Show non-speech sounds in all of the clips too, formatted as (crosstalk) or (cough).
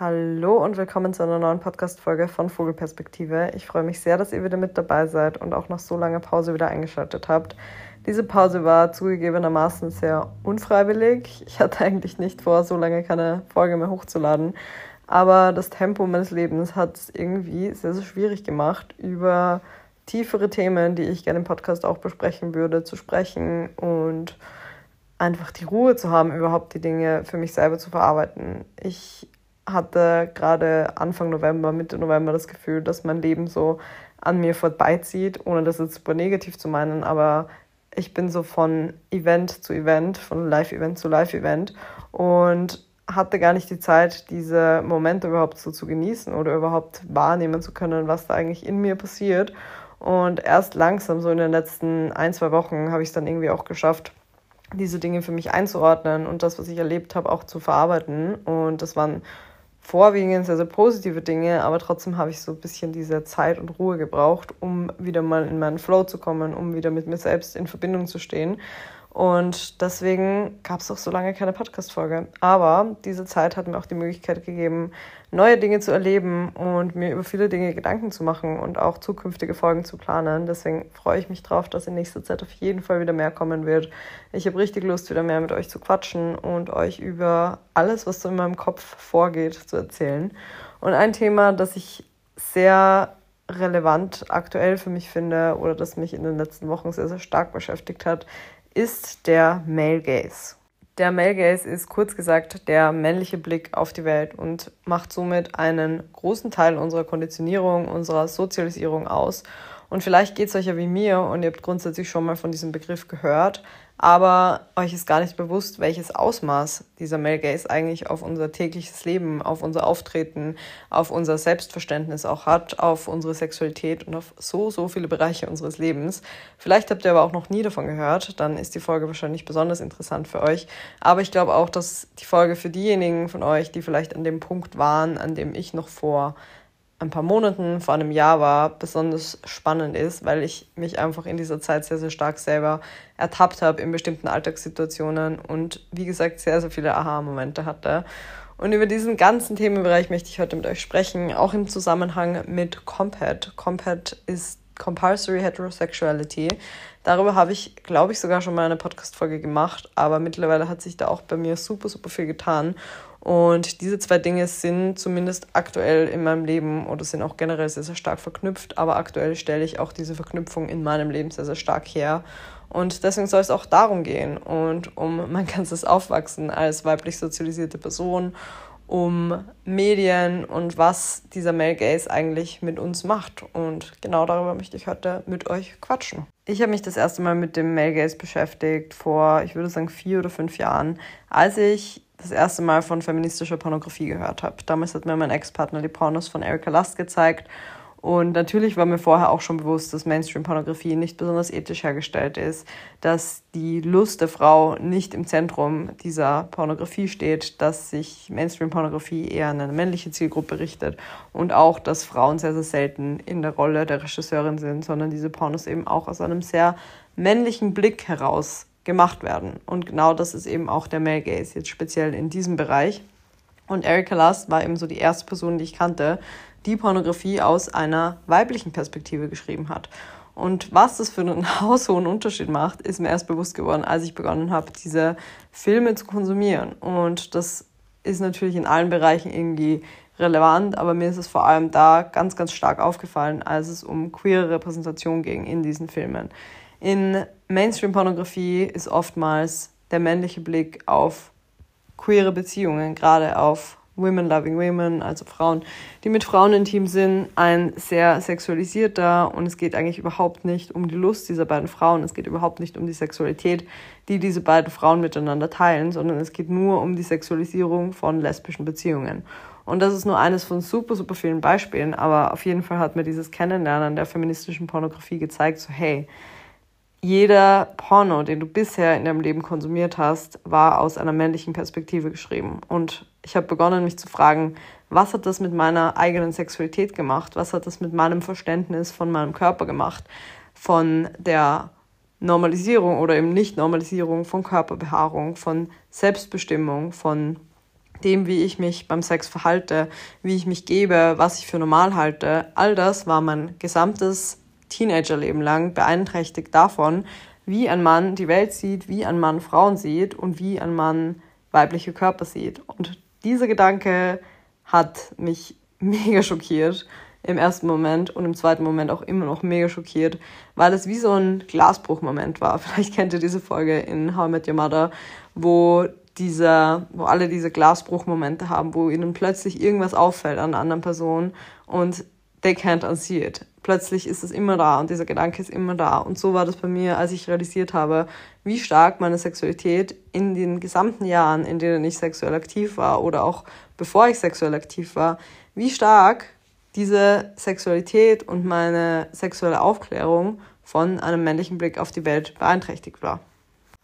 Hallo und willkommen zu einer neuen Podcast-Folge von Vogelperspektive. Ich freue mich sehr, dass ihr wieder mit dabei seid und auch nach so langer Pause wieder eingeschaltet habt. Diese Pause war zugegebenermaßen sehr unfreiwillig. Ich hatte eigentlich nicht vor, so lange keine Folge mehr hochzuladen. Aber das Tempo meines Lebens hat es irgendwie sehr, sehr schwierig gemacht, über tiefere Themen, die ich gerne im Podcast auch besprechen würde, zu sprechen und einfach die Ruhe zu haben, überhaupt die Dinge für mich selber zu verarbeiten. Ich hatte gerade Anfang November, Mitte November das Gefühl, dass mein Leben so an mir vorbeizieht, ohne das jetzt super negativ zu meinen, aber ich bin so von Event zu Event, von Live-Event zu Live-Event und hatte gar nicht die Zeit, diese Momente überhaupt so zu genießen oder überhaupt wahrnehmen zu können, was da eigentlich in mir passiert. Und erst langsam, so in den letzten ein, zwei Wochen, habe ich es dann irgendwie auch geschafft, diese Dinge für mich einzuordnen und das, was ich erlebt habe, auch zu verarbeiten. Und das waren vorwiegend sehr, sehr positive Dinge, aber trotzdem habe ich so ein bisschen diese Zeit und Ruhe gebraucht, um wieder mal in meinen Flow zu kommen, um wieder mit mir selbst in Verbindung zu stehen. Und deswegen gab es auch so lange keine Podcast-Folge. Aber diese Zeit hat mir auch die Möglichkeit gegeben, neue Dinge zu erleben und mir über viele Dinge Gedanken zu machen und auch zukünftige Folgen zu planen. Deswegen freue ich mich drauf, dass in nächster Zeit auf jeden Fall wieder mehr kommen wird. Ich habe richtig Lust, wieder mehr mit euch zu quatschen und euch über alles, was so in meinem Kopf vorgeht, zu erzählen. Und ein Thema, das ich sehr relevant aktuell für mich finde oder das mich in den letzten Wochen sehr, sehr stark beschäftigt hat, ist der Male Gaze. Der Male Gaze ist kurz gesagt der männliche Blick auf die Welt und macht somit einen großen Teil unserer Konditionierung, unserer Sozialisierung aus. Und vielleicht geht es euch ja wie mir und ihr habt grundsätzlich schon mal von diesem Begriff gehört, aber euch ist gar nicht bewusst, welches Ausmaß dieser Male Gaze eigentlich auf unser tägliches Leben, auf unser Auftreten, auf unser Selbstverständnis auch hat, auf unsere Sexualität und auf so, so viele Bereiche unseres Lebens. Vielleicht habt ihr aber auch noch nie davon gehört, dann ist die Folge wahrscheinlich besonders interessant für euch. Aber ich glaube auch, dass die Folge für diejenigen von euch, die vielleicht an dem Punkt waren, an dem ich noch vor ein paar Monaten, vor einem Jahr war, besonders spannend ist, weil ich mich einfach in dieser Zeit sehr, sehr stark selber ertappt habe in bestimmten Alltagssituationen und wie gesagt sehr, sehr viele Aha-Momente hatte. Und über diesen ganzen Themenbereich möchte ich heute mit euch sprechen, auch im Zusammenhang mit Compet. Compet ist Compulsory Heterosexuality. Darüber habe ich, glaube ich, sogar schon mal eine Podcast-Folge gemacht, aber mittlerweile hat sich da auch bei mir super, super viel getan. Und diese zwei Dinge sind zumindest aktuell in meinem Leben oder sind auch generell sehr, sehr stark verknüpft. Aber aktuell stelle ich auch diese Verknüpfung in meinem Leben sehr, sehr stark her. Und deswegen soll es auch darum gehen und um mein (laughs) ganzes Aufwachsen als weiblich sozialisierte Person, um Medien und was dieser Male Gaze eigentlich mit uns macht. Und genau darüber möchte ich heute mit euch quatschen. Ich habe mich das erste Mal mit dem Male Gaze beschäftigt vor, ich würde sagen, vier oder fünf Jahren, als ich das erste Mal von feministischer Pornografie gehört habe. Damals hat mir mein Ex-Partner die Pornos von Erika Lust gezeigt. Und natürlich war mir vorher auch schon bewusst, dass Mainstream-Pornografie nicht besonders ethisch hergestellt ist, dass die Lust der Frau nicht im Zentrum dieser Pornografie steht, dass sich Mainstream-Pornografie eher an eine männliche Zielgruppe richtet und auch, dass Frauen sehr, sehr selten in der Rolle der Regisseurin sind, sondern diese Pornos eben auch aus einem sehr männlichen Blick heraus gemacht werden. Und genau das ist eben auch der Male Gaze, jetzt speziell in diesem Bereich. Und Erika Lust war eben so die erste Person, die ich kannte, die Pornografie aus einer weiblichen Perspektive geschrieben hat. Und was das für einen (laughs) haushohen Unterschied macht, ist mir erst bewusst geworden, als ich begonnen habe, diese Filme zu konsumieren. Und das ist natürlich in allen Bereichen irgendwie relevant, aber mir ist es vor allem da ganz, ganz stark aufgefallen, als es um queere Repräsentation ging in diesen Filmen. In Mainstream-Pornografie ist oftmals der männliche Blick auf queere Beziehungen, gerade auf Women Loving Women, also Frauen, die mit Frauen intim sind, ein sehr sexualisierter und es geht eigentlich überhaupt nicht um die Lust dieser beiden Frauen, es geht überhaupt nicht um die Sexualität, die diese beiden Frauen miteinander teilen, sondern es geht nur um die Sexualisierung von lesbischen Beziehungen. Und das ist nur eines von super, super vielen Beispielen, aber auf jeden Fall hat mir dieses Kennenlernen der feministischen Pornografie gezeigt, so hey, jeder Porno, den du bisher in deinem Leben konsumiert hast, war aus einer männlichen Perspektive geschrieben. Und ich habe begonnen, mich zu fragen, was hat das mit meiner eigenen Sexualität gemacht? Was hat das mit meinem Verständnis von meinem Körper gemacht? Von der Normalisierung oder eben Nicht-Normalisierung von Körperbehaarung, von Selbstbestimmung, von dem, wie ich mich beim Sex verhalte, wie ich mich gebe, was ich für normal halte, all das war mein gesamtes Teenagerleben lang beeinträchtigt davon, wie ein Mann die Welt sieht, wie ein Mann Frauen sieht und wie ein Mann weibliche Körper sieht. Und dieser Gedanke hat mich mega schockiert im ersten Moment und im zweiten Moment auch immer noch mega schockiert, weil es wie so ein Glasbruchmoment war. (laughs) Vielleicht kennt ihr diese Folge in How I Met Your Mother, wo dieser, wo alle diese Glasbruchmomente haben, wo ihnen plötzlich irgendwas auffällt an einer anderen Person und they can't unsee it. Plötzlich ist es immer da und dieser Gedanke ist immer da. Und so war das bei mir, als ich realisiert habe, wie stark meine Sexualität in den gesamten Jahren, in denen ich sexuell aktiv war oder auch bevor ich sexuell aktiv war, wie stark diese Sexualität und meine sexuelle Aufklärung von einem männlichen Blick auf die Welt beeinträchtigt war.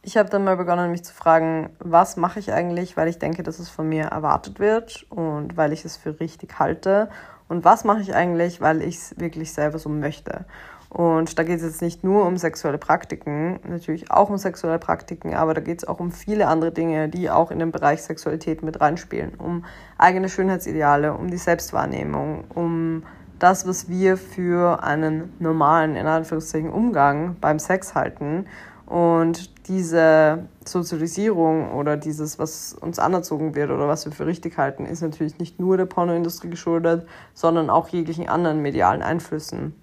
Ich habe dann mal begonnen, mich zu fragen, was mache ich eigentlich, weil ich denke, dass es von mir erwartet wird und weil ich es für richtig halte und was mache ich eigentlich, weil ich es wirklich selber so möchte. Und da geht es jetzt nicht nur um sexuelle Praktiken, natürlich auch um sexuelle Praktiken, aber da geht es auch um viele andere Dinge, die auch in den Bereich Sexualität mit reinspielen. Um eigene Schönheitsideale, um die Selbstwahrnehmung, um das, was wir für einen normalen, in Anführungszeichen, Umgang beim Sex halten. Und diese Sozialisierung oder dieses, was uns anerzogen wird oder was wir für richtig halten, ist natürlich nicht nur der Pornoindustrie geschuldet, sondern auch jeglichen anderen medialen Einflüssen.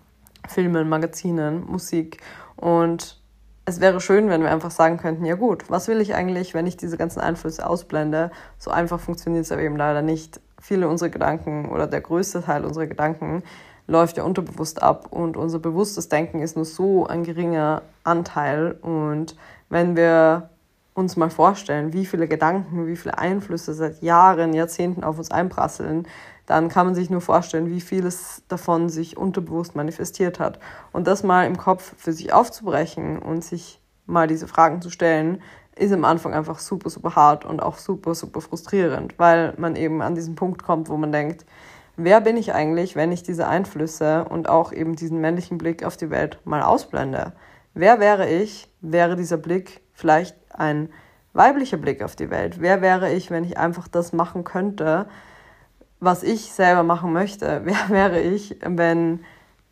Filmen, Magazinen, Musik. Und es wäre schön, wenn wir einfach sagen könnten, ja gut, was will ich eigentlich, wenn ich diese ganzen Einflüsse ausblende? So einfach funktioniert es aber eben leider nicht. Viele unserer Gedanken oder der größte Teil unserer Gedanken läuft ja unterbewusst ab und unser bewusstes Denken ist nur so ein geringer Anteil. Und wenn wir uns mal vorstellen, wie viele Gedanken, wie viele Einflüsse seit Jahren, Jahrzehnten auf uns einprasseln, dann kann man sich nur vorstellen, wie vieles davon sich unterbewusst manifestiert hat. Und das mal im Kopf für sich aufzubrechen und sich mal diese Fragen zu stellen, ist am Anfang einfach super, super hart und auch super, super frustrierend, weil man eben an diesen Punkt kommt, wo man denkt, wer bin ich eigentlich, wenn ich diese Einflüsse und auch eben diesen männlichen Blick auf die Welt mal ausblende? Wer wäre ich, wäre dieser Blick vielleicht ein weiblicher Blick auf die Welt? Wer wäre ich, wenn ich einfach das machen könnte, was ich selber machen möchte. (laughs) Wer wäre ich, wenn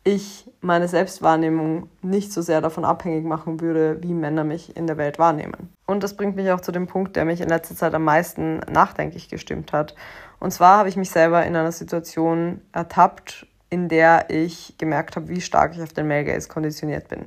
ich meine Selbstwahrnehmung nicht so sehr davon abhängig machen würde, wie Männer mich in der Welt wahrnehmen. Und das bringt mich auch zu dem Punkt, der mich in letzter Zeit am meisten nachdenklich gestimmt hat. Und zwar habe ich mich selber in einer Situation ertappt, in der ich gemerkt habe, wie stark ich auf den Male Gaze konditioniert bin.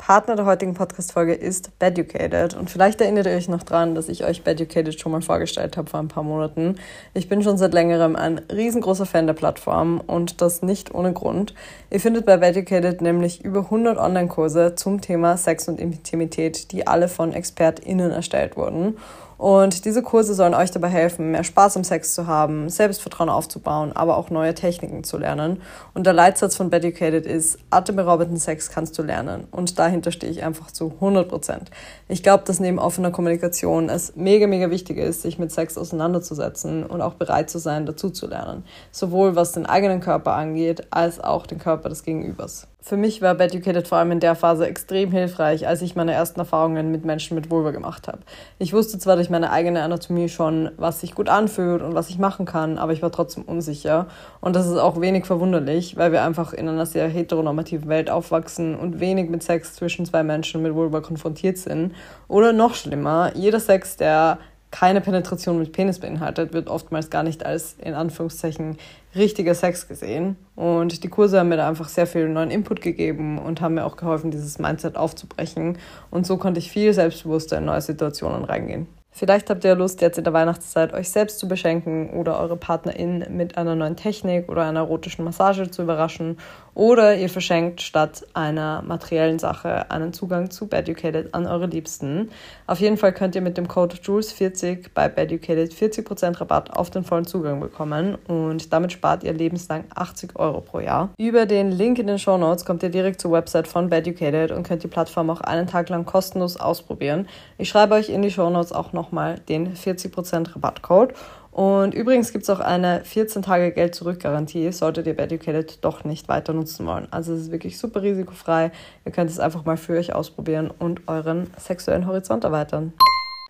Partner der heutigen Podcast-Folge ist Beducated. Und vielleicht erinnert ihr euch noch dran, dass ich euch Beducated schon mal vorgestellt habe vor ein paar Monaten. Ich bin schon seit längerem ein riesengroßer Fan der Plattform und das nicht ohne Grund. Ihr findet bei Beducated nämlich über 100 Online-Kurse zum Thema Sex und Intimität, die alle von ExpertInnen erstellt wurden. Und diese Kurse sollen euch dabei helfen, mehr Spaß am Sex zu haben, Selbstvertrauen aufzubauen, aber auch neue Techniken zu lernen. Und der Leitsatz von Beducated ist, atemberaubenden Sex kannst du lernen. Und dahinter stehe ich einfach zu 100 Prozent. Ich glaube, dass neben offener Kommunikation es mega, mega wichtig ist, sich mit Sex auseinanderzusetzen und auch bereit zu sein, dazu zu lernen. Sowohl was den eigenen Körper angeht, als auch den Körper des Gegenübers. Für mich war Beducated vor allem in der Phase extrem hilfreich, als ich meine ersten Erfahrungen mit Menschen mit Vulva gemacht habe. Ich wusste zwar durch meine eigene Anatomie schon, was sich gut anfühlt und was ich machen kann, aber ich war trotzdem unsicher. Und das ist auch wenig verwunderlich, weil wir einfach in einer sehr heteronormativen Welt aufwachsen und wenig mit Sex zwischen zwei Menschen mit Vulva konfrontiert sind. Oder noch schlimmer, jeder Sex, der keine Penetration mit Penis beinhaltet, wird oftmals gar nicht als in Anführungszeichen richtiger Sex gesehen. Und die Kurse haben mir da einfach sehr viel neuen Input gegeben und haben mir auch geholfen, dieses Mindset aufzubrechen. Und so konnte ich viel selbstbewusster in neue Situationen reingehen. Vielleicht habt ihr Lust, jetzt in der Weihnachtszeit euch selbst zu beschenken oder eure PartnerInnen mit einer neuen Technik oder einer erotischen Massage zu überraschen. Oder ihr verschenkt statt einer materiellen Sache einen Zugang zu Beducated an eure Liebsten. Auf jeden Fall könnt ihr mit dem Code JULES40 bei Beducated 40% Rabatt auf den vollen Zugang bekommen und damit spart ihr lebenslang 80 Euro pro Jahr. Über den Link in den Show Notes kommt ihr direkt zur Website von Beducated und könnt die Plattform auch einen Tag lang kostenlos ausprobieren. Ich schreibe euch in die Show Notes auch noch nochmal den 40% Rabattcode. Und übrigens gibt es auch eine 14 Tage Geld-Zurück-Garantie, solltet ihr Beducated doch nicht weiter nutzen wollen. Also es ist wirklich super risikofrei. Ihr könnt es einfach mal für euch ausprobieren und euren sexuellen Horizont erweitern.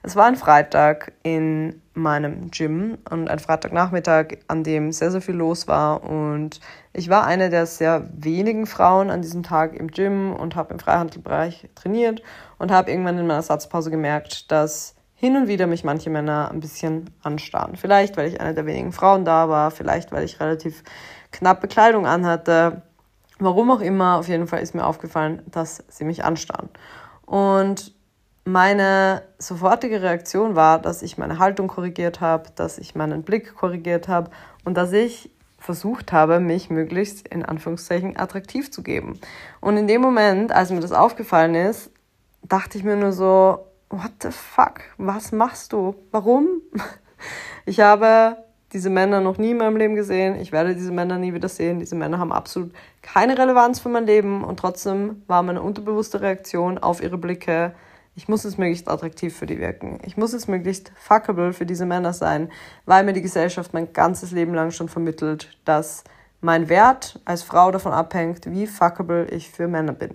Es war ein Freitag in meinem Gym und ein Freitagnachmittag, an dem sehr, sehr viel los war. Und ich war eine der sehr wenigen Frauen an diesem Tag im Gym und habe im Freihandelbereich trainiert und habe irgendwann in meiner Satzpause gemerkt, dass hin und wieder mich manche Männer ein bisschen anstarren. Vielleicht, weil ich eine der wenigen Frauen da war, vielleicht, weil ich relativ knappe Kleidung anhatte. Warum auch immer, auf jeden Fall ist mir aufgefallen, dass sie mich anstarren. Und meine sofortige Reaktion war, dass ich meine Haltung korrigiert habe, dass ich meinen Blick korrigiert habe und dass ich versucht habe, mich möglichst in Anführungszeichen attraktiv zu geben. Und in dem Moment, als mir das aufgefallen ist, dachte ich mir nur so, what the fuck, was machst du? Warum? (laughs) Ich habe diese Männer noch nie in meinem Leben gesehen. Ich werde diese Männer nie wieder sehen. Diese Männer haben absolut keine Relevanz für mein Leben und trotzdem war meine unterbewusste Reaktion auf ihre Blicke, ich muss es möglichst attraktiv für die wirken. Ich muss es möglichst fuckable für diese Männer sein, weil mir die Gesellschaft mein ganzes Leben lang schon vermittelt, dass mein Wert als Frau davon abhängt, wie fuckable ich für Männer bin.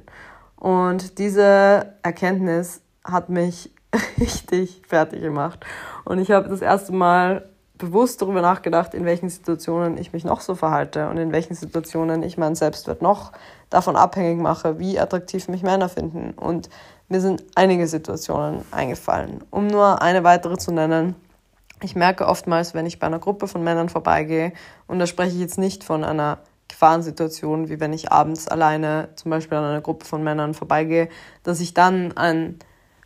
Und diese Erkenntnis hat mich (laughs) richtig fertig gemacht. Und ich habe das erste Mal bewusst darüber nachgedacht, in welchen Situationen ich mich noch so verhalte und in welchen Situationen ich meinen Selbstwert noch davon abhängig mache, wie attraktiv mich Männer finden. Und mir sind einige Situationen eingefallen. Um nur eine weitere zu nennen, ich merke oftmals, wenn ich bei einer Gruppe von Männern vorbeigehe, und da spreche ich jetzt nicht von einer Gefahrensituation, wie wenn ich abends alleine zum Beispiel an einer Gruppe von Männern vorbeigehe, dass ich dann ein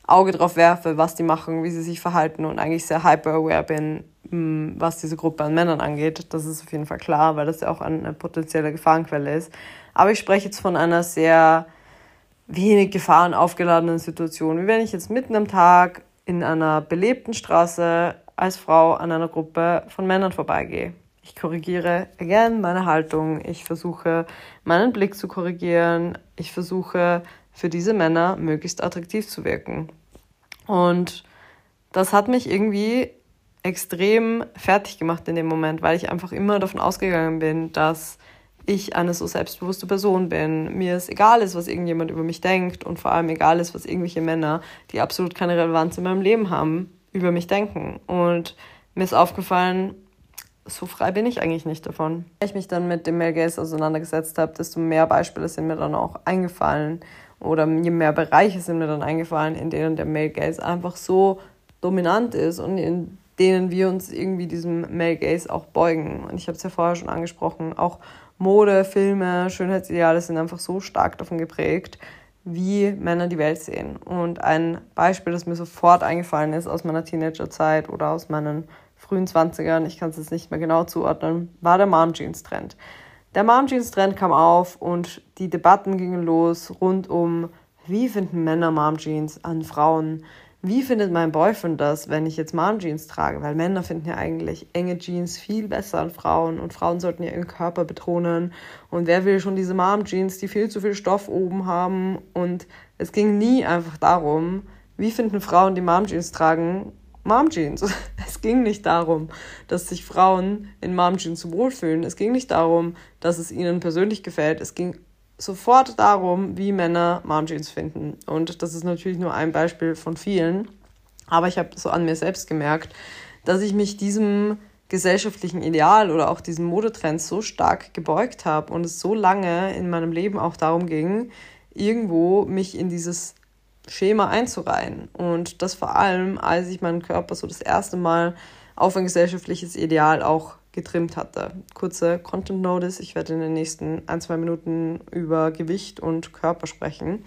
Auge drauf werfe, was die machen, wie sie sich verhalten und eigentlich sehr hyper-aware bin, hm, was diese Gruppe an Männern angeht. Das ist auf jeden Fall klar, weil das ja auch eine potenzielle Gefahrenquelle ist. Aber ich spreche jetzt von einer sehr wenig Gefahren aufgeladenen Situation, wie wenn ich jetzt mitten am Tag in einer belebten Straße als Frau an einer Gruppe von Männern vorbeigehe. Ich korrigiere again meine Haltung, ich versuche meinen Blick zu korrigieren, ich versuche für diese Männer möglichst attraktiv zu wirken. Und das hat mich irgendwie extrem fertig gemacht in dem Moment, weil ich einfach immer davon ausgegangen bin, dass ich eine so selbstbewusste Person bin. Mir ist egal ist, was irgendjemand über mich denkt und vor allem egal ist, was irgendwelche Männer, die absolut keine Relevanz in meinem Leben haben, über mich denken. Und mir ist aufgefallen, so frei bin ich eigentlich nicht davon. Als ich mich dann mit dem Male Gaze auseinandergesetzt habe, desto mehr Beispiele sind mir dann auch eingefallen oder je mehr Bereiche sind mir dann eingefallen, in denen der Male Gaze einfach so dominant ist und in denen wir uns irgendwie diesem Male Gaze auch beugen. Und ich habe es ja vorher schon angesprochen, auch Mode, Filme, Schönheitsideale sind einfach so stark davon geprägt, wie Männer die Welt sehen. Und ein Beispiel, das mir sofort eingefallen ist aus meiner Teenagerzeit oder aus meinen frühen 20ern, ich kann es jetzt nicht mehr genau zuordnen, war der Mom Jeans Trend. Der Mom Jeans Trend kam auf und die Debatten gingen los rund um, wie finden Männer Mom Jeans an Frauen, wie findet mein Boyfriend das, wenn ich jetzt Mom-Jeans trage? Weil Männer finden ja eigentlich enge Jeans viel besser an Frauen und Frauen sollten ja ihren Körper betonen. Und wer will schon diese Mom-Jeans, die viel zu viel Stoff oben haben? Und es ging nie einfach darum, wie finden Frauen, die Mom-Jeans tragen, Mom-Jeans. (laughs) Es ging nicht darum, dass sich Frauen in Mom-Jeans wohlfühlen. Es ging nicht darum, dass es ihnen persönlich gefällt. Es ging sofort darum, wie Männer Mom-Jeans finden. Und das ist natürlich nur ein Beispiel von vielen. Aber ich habe so an mir selbst gemerkt, dass ich mich diesem gesellschaftlichen Ideal oder auch diesen Modetrends so stark gebeugt habe und es so lange in meinem Leben auch darum ging, irgendwo mich in dieses Schema einzureihen. Und das vor allem, als ich meinen Körper so das erste Mal auf ein gesellschaftliches Ideal auch getrimmt hatte. Kurze Content Notice. Ich werde in den nächsten ein, zwei Minuten über Gewicht und Körper sprechen.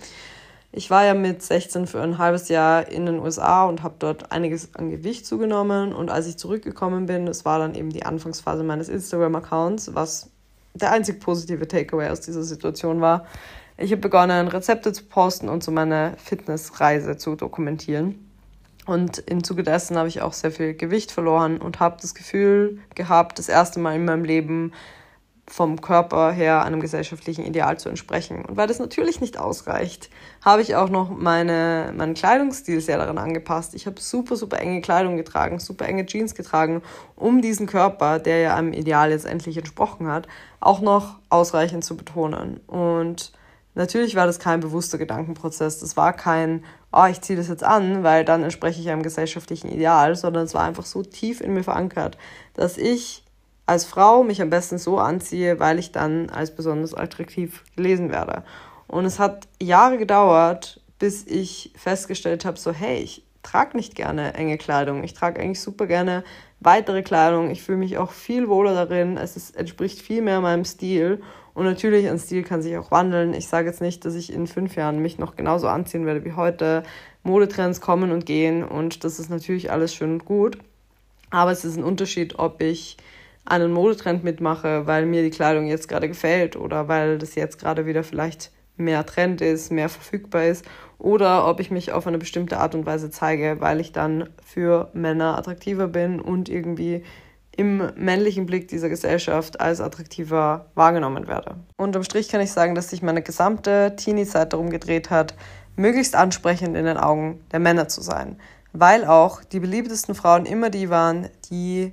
Ich war ja mit 16 für ein halbes Jahr in den USA und habe dort einiges an Gewicht zugenommen. Und als ich zurückgekommen bin, das war dann eben die Anfangsphase meines Instagram-Accounts, was der einzig positive Takeaway aus dieser Situation war. Ich habe begonnen, Rezepte zu posten und so meine Fitnessreise zu dokumentieren. Und im Zuge dessen habe ich auch sehr viel Gewicht verloren und habe das Gefühl gehabt, das erste Mal in meinem Leben vom Körper her einem gesellschaftlichen Ideal zu entsprechen. Und weil das natürlich nicht ausreicht, habe ich auch noch meine, meinen Kleidungsstil sehr daran angepasst. Ich habe super, super enge Kleidung getragen, super enge Jeans getragen, um diesen Körper, der ja einem Ideal jetzt endlich entsprochen hat, auch noch ausreichend zu betonen. Und natürlich war das kein bewusster Gedankenprozess. Das war kein, oh, ich ziehe das jetzt an, weil dann entspreche ich einem gesellschaftlichen Ideal, sondern es war einfach so tief in mir verankert, dass ich als Frau mich am besten so anziehe, weil ich dann als besonders attraktiv gelesen werde. Und es hat Jahre gedauert, bis ich festgestellt habe, so hey, ich trage nicht gerne enge Kleidung. Ich trage eigentlich super gerne weitere Kleidung. Ich fühle mich auch viel wohler darin. Es ist, entspricht viel mehr meinem Stil. Und natürlich, ein Stil kann sich auch wandeln. Ich sage jetzt nicht, dass ich in fünf Jahren mich noch genauso anziehen werde wie heute. Modetrends kommen und gehen und das ist natürlich alles schön und gut. Aber es ist ein Unterschied, ob ich einen Modetrend mitmache, weil mir die Kleidung jetzt gerade gefällt oder weil das jetzt gerade wieder vielleicht mehr Trend ist, mehr verfügbar ist oder ob ich mich auf eine bestimmte Art und Weise zeige, weil ich dann für Männer attraktiver bin und irgendwie im männlichen Blick dieser Gesellschaft als attraktiver wahrgenommen werde. Unterm Strich kann ich sagen, dass sich meine gesamte Teenie-Zeit darum gedreht hat, möglichst ansprechend in den Augen der Männer zu sein, weil auch die beliebtesten Frauen immer die waren, die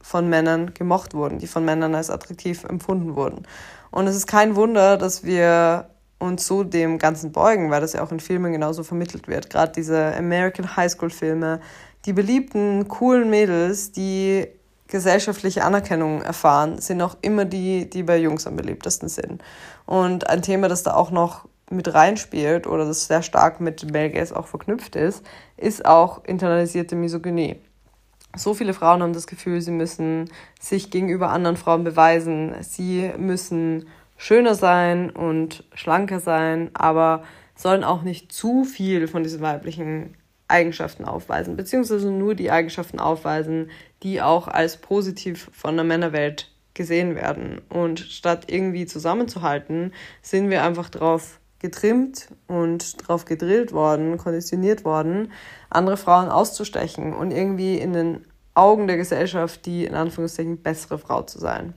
von Männern gemocht wurden, die von Männern als attraktiv empfunden wurden. Und es ist kein Wunder, dass wir uns so dem Ganzen beugen, weil das ja auch in Filmen genauso vermittelt wird. Gerade diese American High School Filme, die beliebten, coolen Mädels, die gesellschaftliche Anerkennung erfahren, sind auch immer die, die bei Jungs am beliebtesten sind. Und ein Thema, das da auch noch mit reinspielt oder das sehr stark mit Male Gaze auch verknüpft ist, ist auch internalisierte Misogynie. So viele Frauen haben das Gefühl, sie müssen sich gegenüber anderen Frauen beweisen, sie müssen schöner sein und schlanker sein, aber sollen auch nicht zu viel von diesen weiblichen Eigenschaften aufweisen, beziehungsweise nur die Eigenschaften aufweisen, die auch als positiv von der Männerwelt gesehen werden. Und statt irgendwie zusammenzuhalten, sind wir einfach darauf getrimmt und darauf gedrillt worden, konditioniert worden, andere Frauen auszustechen und irgendwie in den Augen der Gesellschaft die in Anführungszeichen bessere Frau zu sein.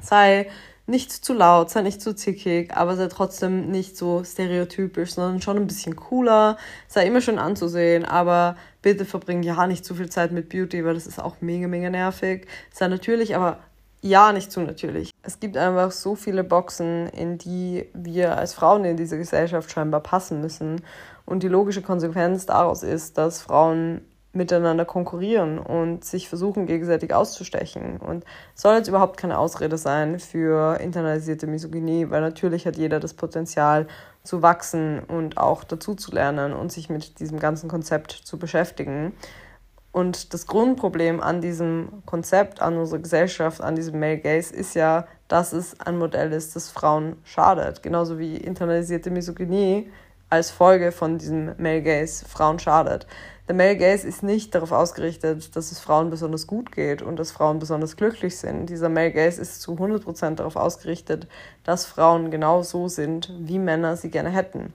Sei nicht zu laut, sei nicht zu zickig, aber sei trotzdem nicht so stereotypisch, sondern schon ein bisschen cooler, sei immer schön anzusehen, aber bitte verbring ja nicht zu viel Zeit mit Beauty, weil das ist auch mega, mega nervig. Sei natürlich, aber ja, nicht zu natürlich. Es gibt einfach so viele Boxen, in die wir als Frauen in dieser Gesellschaft scheinbar passen müssen. Und die logische Konsequenz daraus ist, dass Frauen miteinander konkurrieren und sich versuchen gegenseitig auszustechen. Und soll jetzt überhaupt keine Ausrede sein für internalisierte Misogynie, weil natürlich hat jeder das Potenzial zu wachsen und auch dazu zu lernen und sich mit diesem ganzen Konzept zu beschäftigen. Und das Grundproblem an diesem Konzept, an unserer Gesellschaft, an diesem Male Gaze ist ja, dass es ein Modell ist, das Frauen schadet. Genauso wie internalisierte Misogynie als Folge von diesem Male Gaze Frauen schadet. Der Male Gaze ist nicht darauf ausgerichtet, dass es Frauen besonders gut geht und dass Frauen besonders glücklich sind. Dieser Male Gaze ist zu 100% darauf ausgerichtet, dass Frauen genau so sind, wie Männer sie gerne hätten.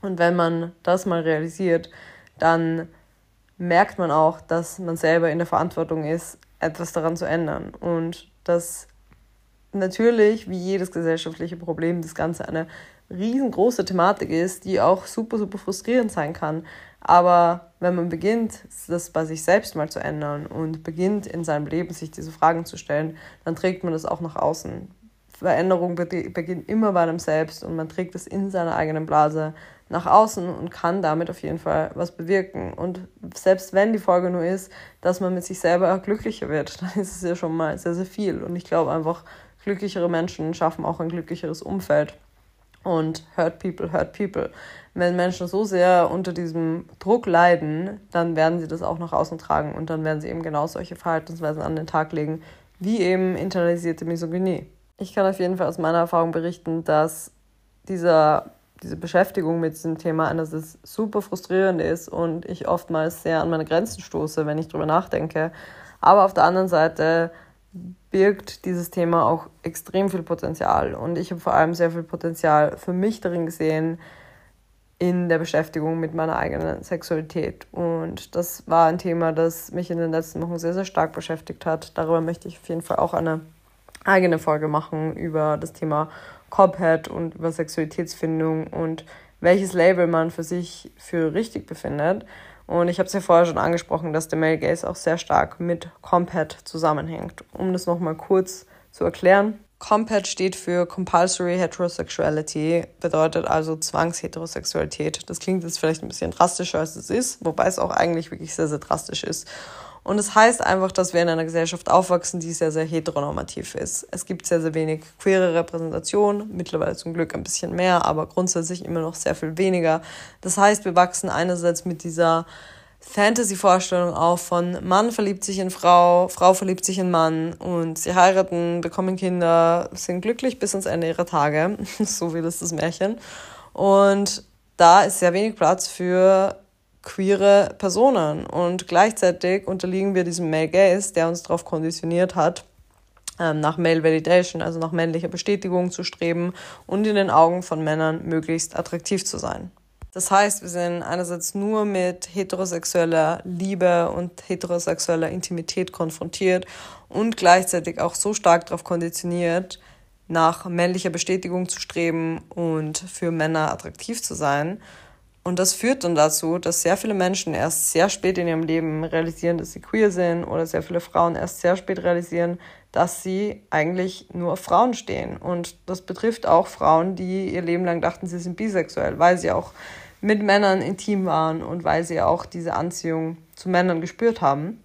Und wenn man das mal realisiert, dann merkt man auch, dass man selber in der Verantwortung ist, etwas daran zu ändern. Und dass natürlich, wie jedes gesellschaftliche Problem, das Ganze eine riesengroße Thematik ist, die auch super, super frustrierend sein kann. Aber wenn man beginnt, das bei sich selbst mal zu ändern und beginnt in seinem Leben sich diese Fragen zu stellen, dann trägt man das auch nach außen. Veränderung beginnt immer bei einem selbst und man trägt es in seiner eigenen Blase nach außen und kann damit auf jeden Fall was bewirken. Und selbst wenn die Folge nur ist, dass man mit sich selber glücklicher wird, (laughs) dann ist es ja schon mal sehr, sehr viel. Und ich glaube einfach, glücklichere Menschen schaffen auch ein glücklicheres Umfeld und hurt people, hurt people. Wenn Menschen so sehr unter diesem Druck leiden, dann werden sie das auch nach außen tragen und dann werden sie eben genau solche Verhaltensweisen an den Tag legen, wie eben internalisierte Misogynie. Ich kann auf jeden Fall aus meiner Erfahrung berichten, dass dieser, diese Beschäftigung mit diesem Thema einerseits super frustrierend ist und ich oftmals sehr an meine Grenzen stoße, wenn ich darüber nachdenke. Aber auf der anderen Seite birgt dieses Thema auch extrem viel Potenzial. Und ich habe vor allem sehr viel Potenzial für mich darin gesehen, in der Beschäftigung mit meiner eigenen Sexualität. Und das war ein Thema, das mich in den letzten Wochen sehr, sehr stark beschäftigt hat. Darüber möchte ich auf jeden Fall auch eine eigene Folge machen über das Thema Cophead und über Sexualitätsfindung und welches Label man für sich für richtig befindet. Und ich habe es ja vorher schon angesprochen, dass der Male Gaze auch sehr stark mit Compat zusammenhängt. Um das nochmal kurz zu erklären. COMPAT steht für Compulsory Heterosexuality, bedeutet also Zwangsheterosexualität. Das klingt jetzt vielleicht ein bisschen drastischer, als es ist, wobei es auch eigentlich wirklich sehr, sehr drastisch ist. Und es heißt einfach, dass wir in einer Gesellschaft aufwachsen, die sehr, sehr heteronormativ ist. Es gibt sehr, sehr wenig queere Repräsentation, mittlerweile zum Glück ein bisschen mehr, aber grundsätzlich immer noch sehr viel weniger. Das heißt, wir wachsen einerseits mit dieser Fantasy-Vorstellung auch von Mann verliebt sich in Frau, Frau verliebt sich in Mann und sie heiraten, bekommen Kinder, sind glücklich bis ans Ende ihrer Tage. (laughs) so will es das Märchen. Und da ist sehr wenig Platz für queere Personen. Und gleichzeitig unterliegen wir diesem Male Gaze, der uns darauf konditioniert hat, ähm, nach Male Validation, also nach männlicher Bestätigung zu streben und in den Augen von Männern möglichst attraktiv zu sein. Das heißt, wir sind einerseits nur mit heterosexueller Liebe und heterosexueller Intimität konfrontiert und gleichzeitig auch so stark darauf konditioniert, nach männlicher Bestätigung zu streben und für Männer attraktiv zu sein. Und das führt dann dazu, dass sehr viele Menschen erst sehr spät in ihrem Leben realisieren, dass sie queer sind oder sehr viele Frauen erst sehr spät realisieren, dass sie eigentlich nur auf Frauen stehen. Und das betrifft auch Frauen, die ihr Leben lang dachten, sie sind bisexuell, weil sie auch mit Männern intim waren und weil sie auch diese Anziehung zu Männern gespürt haben.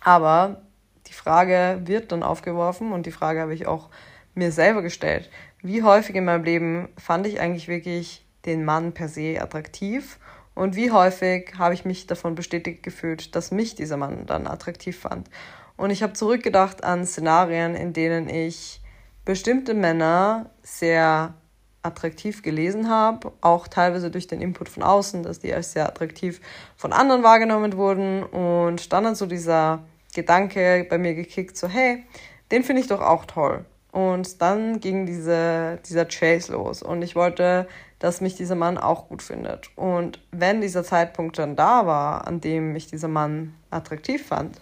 Aber die Frage wird dann aufgeworfen und die Frage habe ich auch mir selber gestellt. Wie häufig in meinem Leben fand ich eigentlich wirklich den Mann per se attraktiv und wie häufig habe ich mich davon bestätigt gefühlt, dass mich dieser Mann dann attraktiv fand. Und ich habe zurückgedacht an Szenarien, in denen ich bestimmte Männer sehr attraktiv gelesen habe, auch teilweise durch den Input von außen, dass die als sehr attraktiv von anderen wahrgenommen wurden und dann hat so dieser Gedanke bei mir gekickt, so hey, den finde ich doch auch toll. Und dann ging diese, dieser Chase los und ich wollte, dass mich dieser Mann auch gut findet. Und wenn dieser Zeitpunkt dann da war, an dem mich dieser Mann attraktiv fand,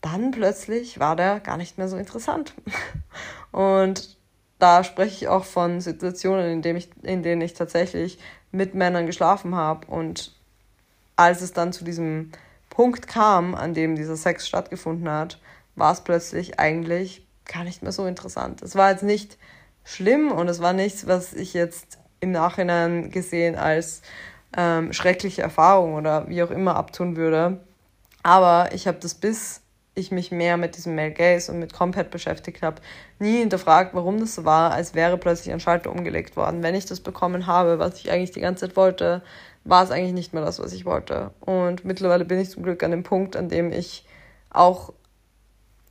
dann plötzlich war der gar nicht mehr so interessant. (laughs) Und da spreche ich auch von Situationen, in denen ich, in denen ich tatsächlich mit Männern geschlafen habe. Und als es dann zu diesem Punkt kam, an dem dieser Sex stattgefunden hat, war es plötzlich eigentlich gar nicht mehr so interessant. Es war jetzt nicht schlimm und es war nichts, was ich jetzt im Nachhinein gesehen als ähm, schreckliche Erfahrung oder wie auch immer abtun würde. Aber ich habe das bis ich mich mehr mit diesem Male Gaze und mit Compat beschäftigt habe, nie hinterfragt, warum das so war, als wäre plötzlich ein Schalter umgelegt worden. Wenn ich das bekommen habe, was ich eigentlich die ganze Zeit wollte, war es eigentlich nicht mehr das, was ich wollte. Und mittlerweile bin ich zum Glück an dem Punkt, an dem ich auch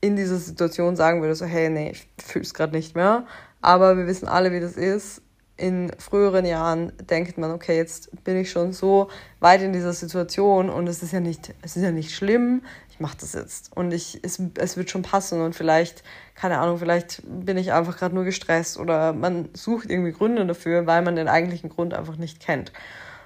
in dieser Situation sagen würde, so, hey, nee, ich fühle es gerade nicht mehr. Aber wir wissen alle, wie das ist in früheren Jahren denkt man, okay, jetzt bin ich schon so weit in dieser Situation und es ist ja nicht, es ist ja nicht schlimm, ich mache das jetzt und ich, es, es wird schon passen und vielleicht, keine Ahnung, vielleicht bin ich einfach gerade nur gestresst oder man sucht irgendwie Gründe dafür, weil man den eigentlichen Grund einfach nicht kennt.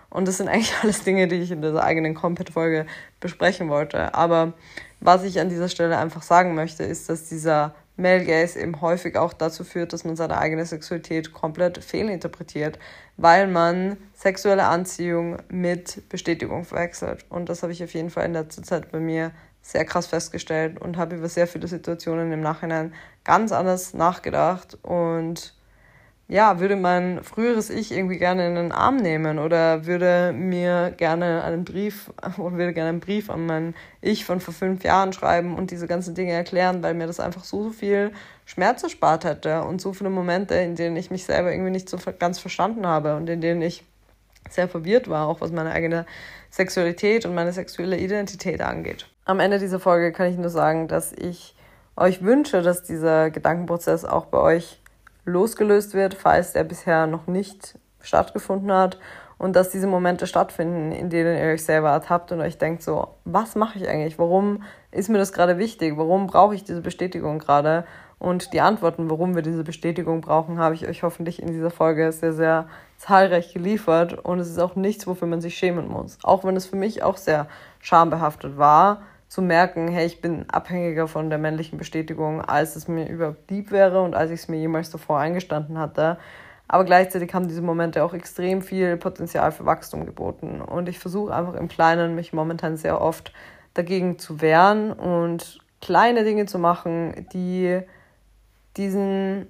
Und das sind eigentlich (laughs) alles Dinge, die ich in dieser eigenen Compet-Folge besprechen wollte. Aber was ich an dieser Stelle einfach sagen möchte, ist, dass dieser Male Gaze eben häufig auch dazu führt, dass man seine eigene Sexualität komplett fehlinterpretiert, weil man sexuelle Anziehung mit Bestätigung verwechselt. Und das habe ich auf jeden Fall in letzter Zeit bei mir sehr krass festgestellt und habe über sehr viele Situationen im Nachhinein ganz anders nachgedacht und ja, würde mein früheres Ich irgendwie gerne in den Arm nehmen oder würde mir gerne einen Brief (laughs) oder würde gerne einen Brief an mein Ich von vor fünf Jahren schreiben und diese ganzen Dinge erklären, weil mir das einfach so, so viel Schmerz erspart hätte und so viele Momente, in denen ich mich selber irgendwie nicht so ganz verstanden habe und in denen ich sehr verwirrt war, auch was meine eigene Sexualität und meine sexuelle Identität angeht. Am Ende dieser Folge kann ich nur sagen, dass ich euch wünsche, dass dieser Gedankenprozess auch bei euch losgelöst wird, falls der bisher noch nicht stattgefunden hat und dass diese Momente stattfinden, in denen ihr euch selber ertappt und euch denkt so, was mache ich eigentlich? Warum ist mir das gerade wichtig? Warum brauche ich diese Bestätigung gerade? Und die Antworten, warum wir diese Bestätigung brauchen, habe ich euch hoffentlich in dieser Folge sehr, sehr zahlreich geliefert. Und es ist auch nichts, wofür man sich schämen muss. Auch wenn es für mich auch sehr schambehaftet war, zu merken, hey, ich bin abhängiger von der männlichen Bestätigung, als es mir überhaupt lieb wäre und als ich es mir jemals davor eingestanden hatte. Aber gleichzeitig haben diese Momente auch extrem viel Potenzial für Wachstum geboten. Und ich versuche einfach im Kleinen mich momentan sehr oft dagegen zu wehren und kleine Dinge zu machen, die diesen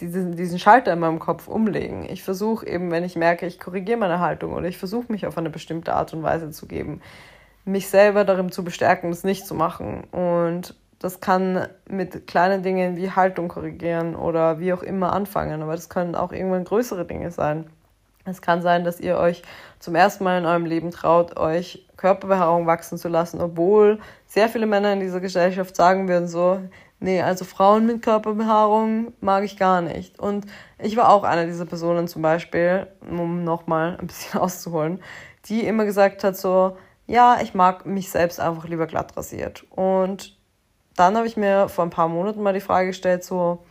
diesen, diesen Schalter in meinem Kopf umlegen. Ich versuche eben, wenn ich merke, ich korrigiere meine Haltung oder ich versuche mich auf eine bestimmte Art und Weise zu geben, mich selber darin zu bestärken, das nicht zu machen. Und das kann mit kleinen Dingen wie Haltung korrigieren oder wie auch immer anfangen, aber das können auch irgendwann größere Dinge sein. Es kann sein, dass ihr euch zum ersten Mal in eurem Leben traut, euch Körperbehaarung wachsen zu lassen, obwohl sehr viele Männer in dieser Gesellschaft sagen würden so, nee, also Frauen mit Körperbehaarung mag ich gar nicht. Und ich war auch eine dieser Personen zum Beispiel, um nochmal ein bisschen (laughs) auszuholen, die immer gesagt hat so, ja, ich mag mich selbst einfach lieber glatt rasiert. Und dann habe ich mir vor ein paar Monaten mal die Frage gestellt, so,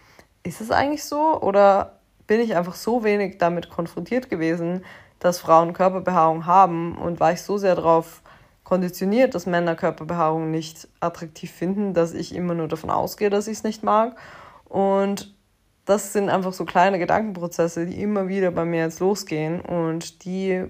ist es eigentlich so oder bin ich einfach so wenig damit konfrontiert gewesen, dass Frauen Körperbehaarung haben und war ich so sehr darauf konditioniert, dass Männer Körperbehaarung nicht attraktiv finden, dass ich immer nur davon ausgehe, dass ich es nicht mag. Und das sind einfach so kleine Gedankenprozesse, die immer wieder bei mir jetzt losgehen und die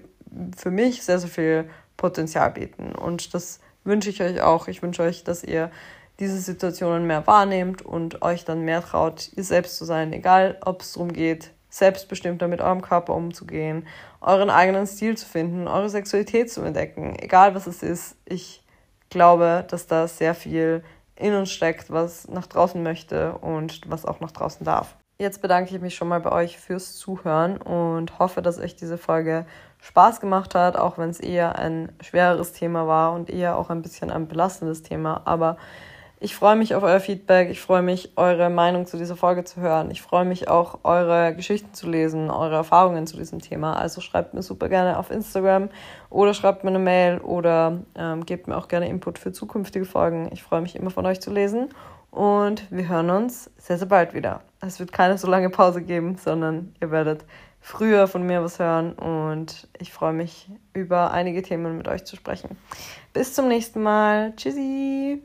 für mich sehr, sehr viel Potenzial bieten. Und das wünsche ich euch auch. Ich wünsche euch, dass ihr diese Situationen mehr wahrnehmt und euch dann mehr traut, ihr selbst zu sein, egal ob es darum geht, selbstbestimmter mit eurem Körper umzugehen, euren eigenen Stil zu finden, eure Sexualität zu entdecken, egal was es ist. Ich glaube, dass da sehr viel in uns steckt, was nach draußen möchte und was auch nach draußen darf. Jetzt bedanke ich mich schon mal bei euch fürs Zuhören und hoffe, dass euch diese Folge Spaß gemacht hat, auch wenn es eher ein schwereres Thema war und eher auch ein bisschen ein belastendes Thema. Aber ich freue mich auf euer Feedback. Ich freue mich, eure Meinung zu dieser Folge zu hören. Ich freue mich auch, eure Geschichten zu lesen, eure Erfahrungen zu diesem Thema. Also schreibt mir super gerne auf Instagram oder schreibt mir eine Mail oder ähm, gebt mir auch gerne Input für zukünftige Folgen. Ich freue mich immer von euch zu lesen und wir hören uns sehr, sehr bald wieder. Es wird keine so lange Pause geben, sondern ihr werdet früher von mir was hören und ich freue mich, über einige Themen mit euch zu sprechen. Bis zum nächsten Mal. Tschüssi!